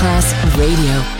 Masterclass Radio.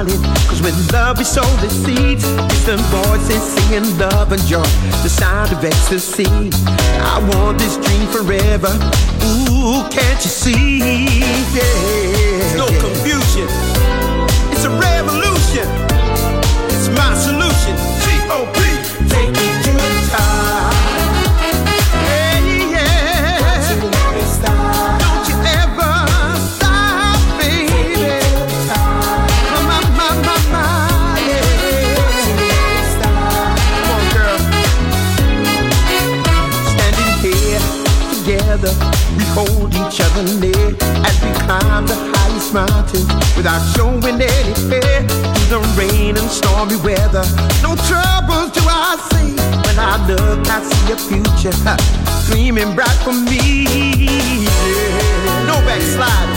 Cause when love we sow the seeds, distant voices singing love and joy. The sound of ecstasy. I want this dream forever. Ooh, can't you see? Yeah. No confusion. It's a revolution. It's my solution. G-O-P. Hold each other near as we climb the highest mountain without showing any fear. Through the rain and stormy weather, no troubles do I see. When I look, I see a future gleaming bright for me. Yeah. No backsliding,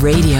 Radio,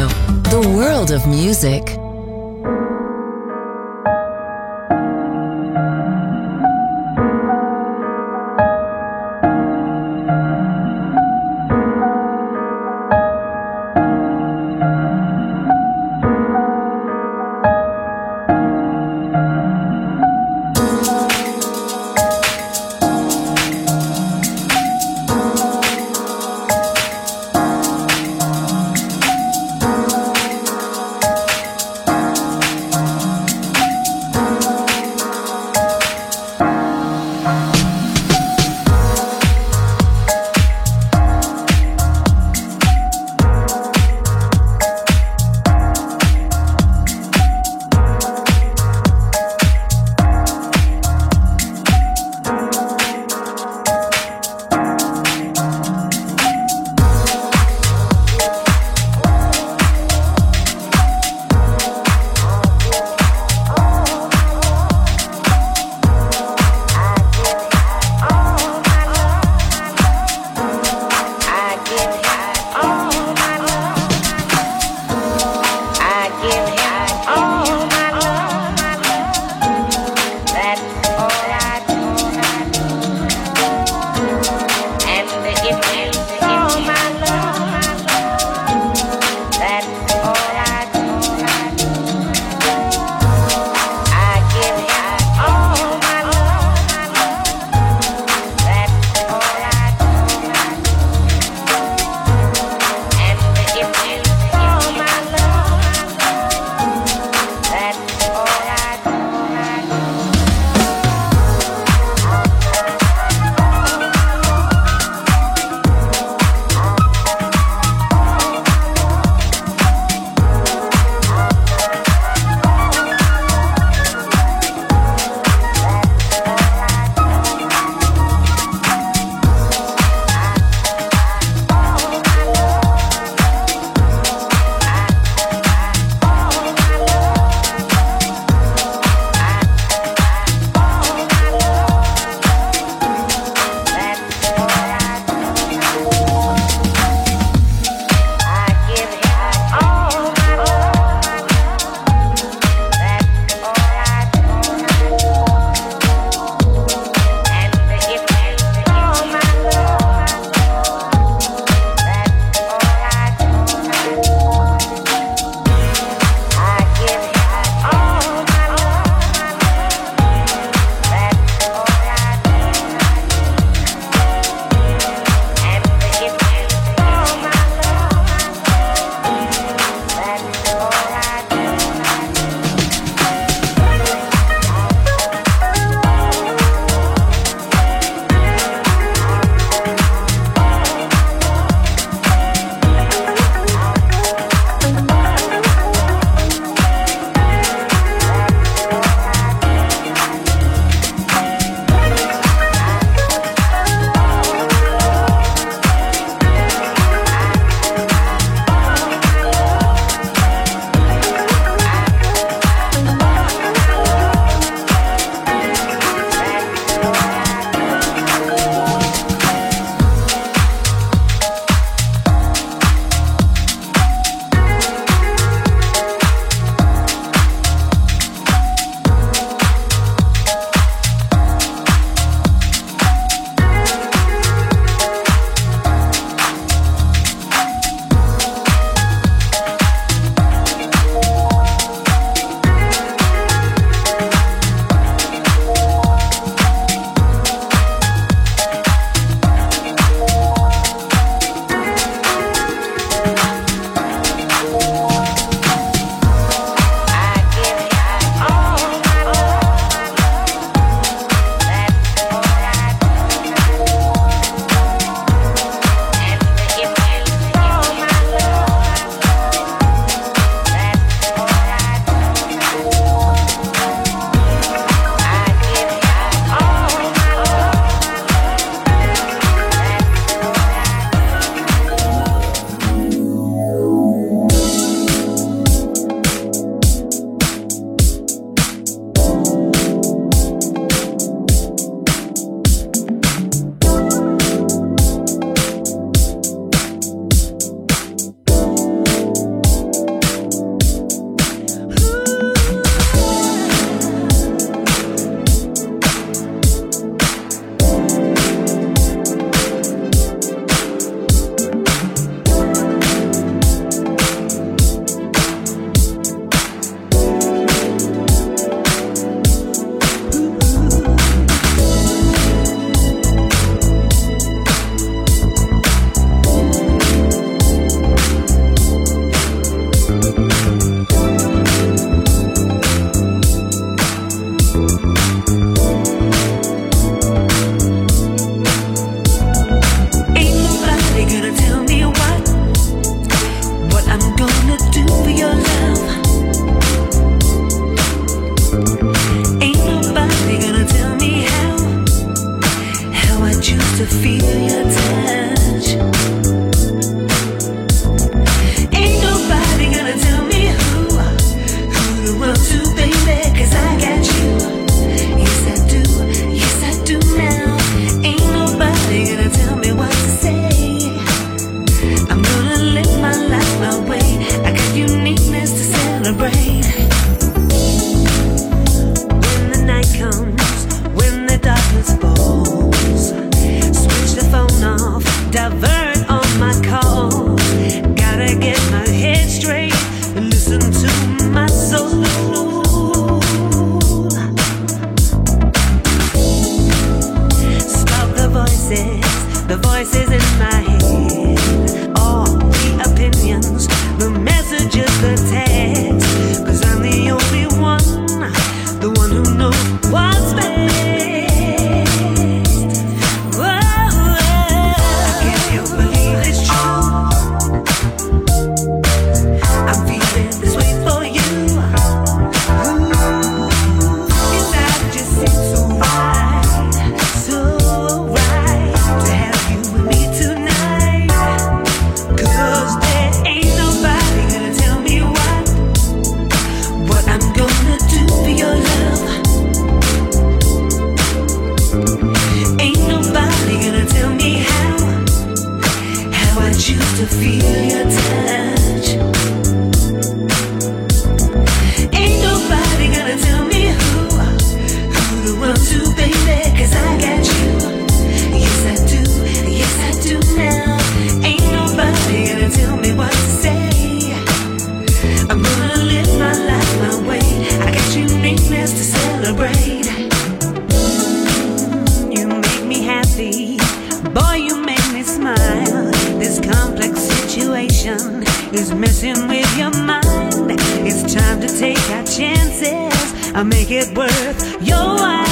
intuition is messing with your mind. It's time to take our chances. I make it worth your while.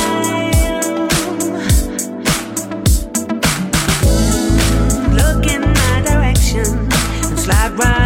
Look in my direction and slide right.